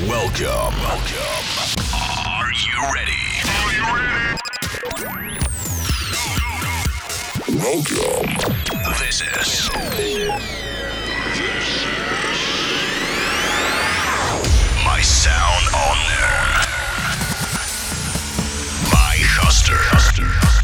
Welcome. Welcome. Are you ready? Are you ready? Welcome. This is. My sound on there. My Hoster. My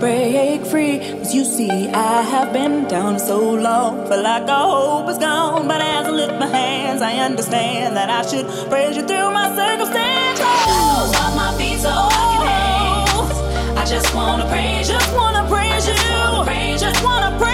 break free. Cause you see, I have been down so long. Feel like all hope is gone. But as I lift my hands, I understand that I should praise you through my circumstances. My feet so I just wanna praise, just wanna praise you. Just wanna praise.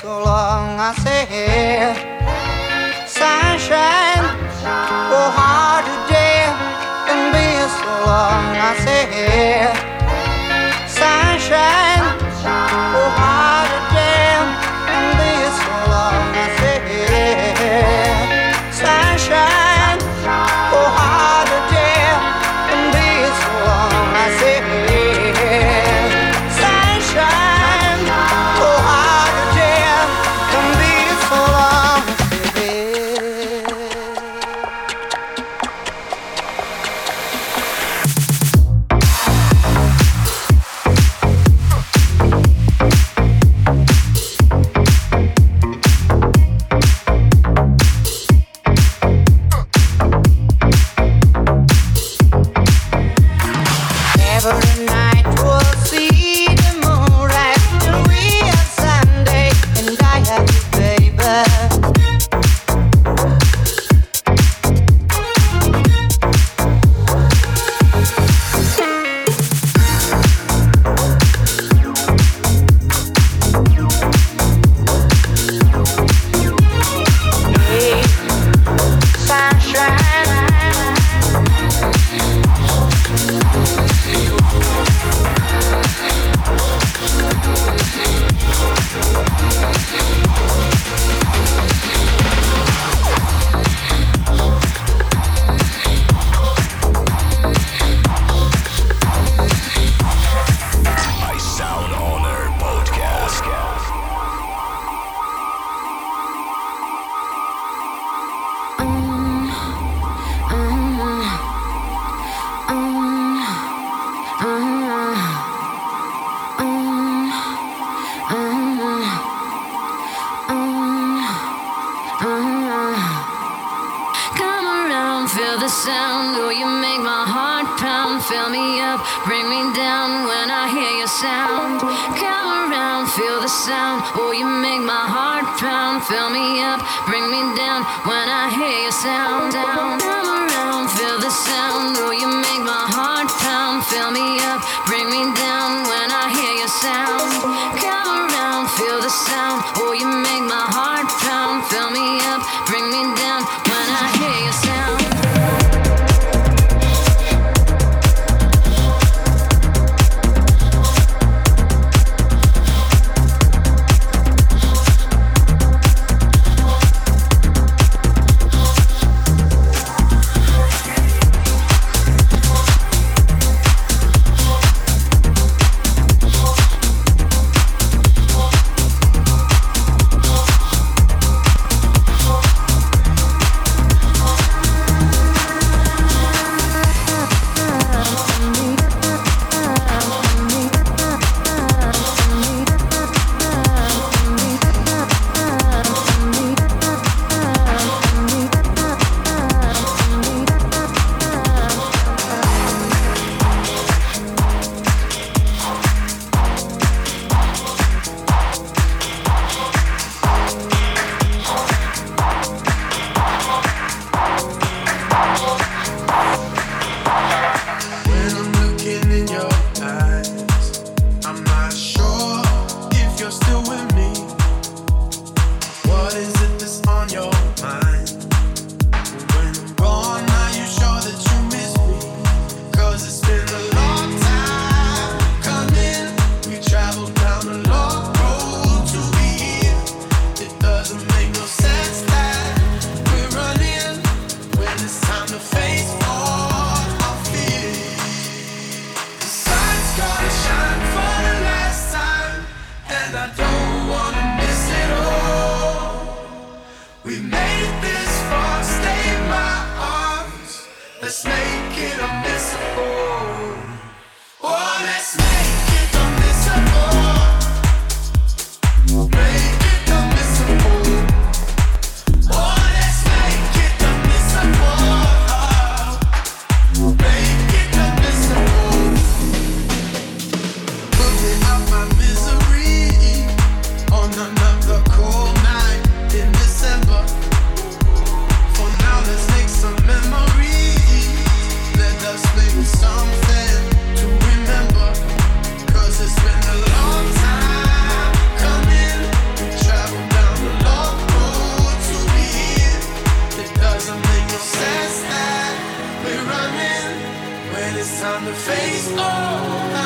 So long. I say, time to face all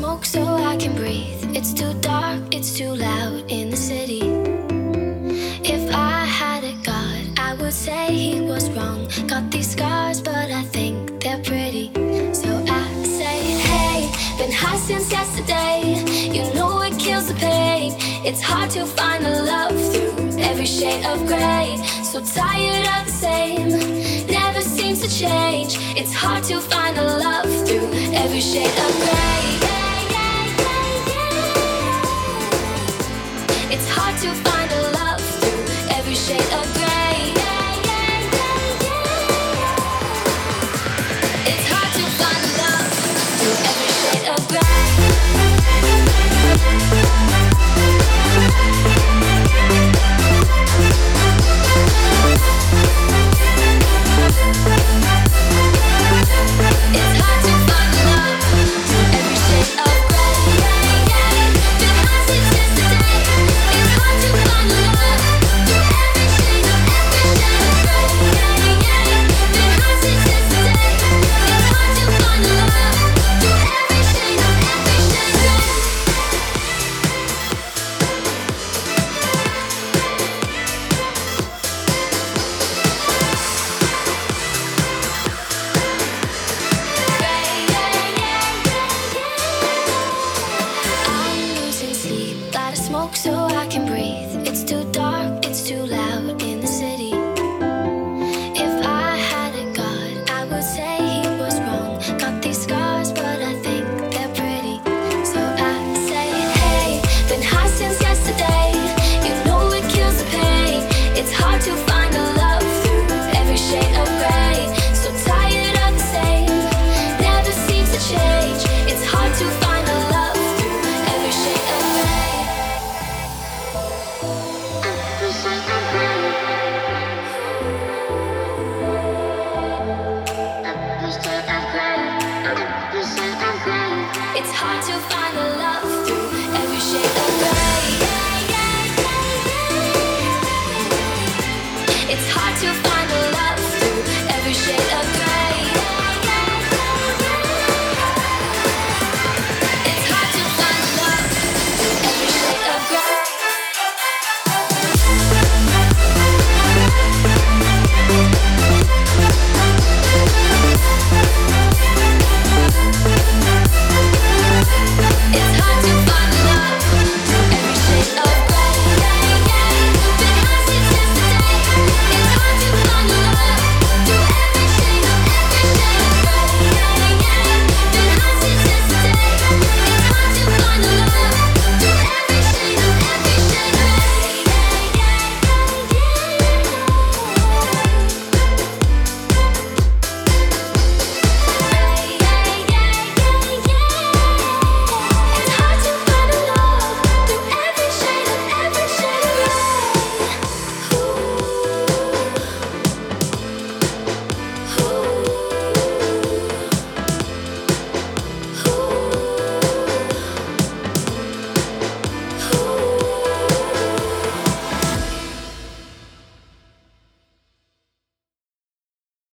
smoke so I can breathe. It's too dark, it's too loud in the city. If I had a god, I would say he was wrong. Got these scars, but I think they're pretty. So I say, hey, been high since yesterday. You know it kills the pain. It's hard to find the love through every shade of gray. So tired of the same, never seems to change. It's hard to find the love through every shade of gray.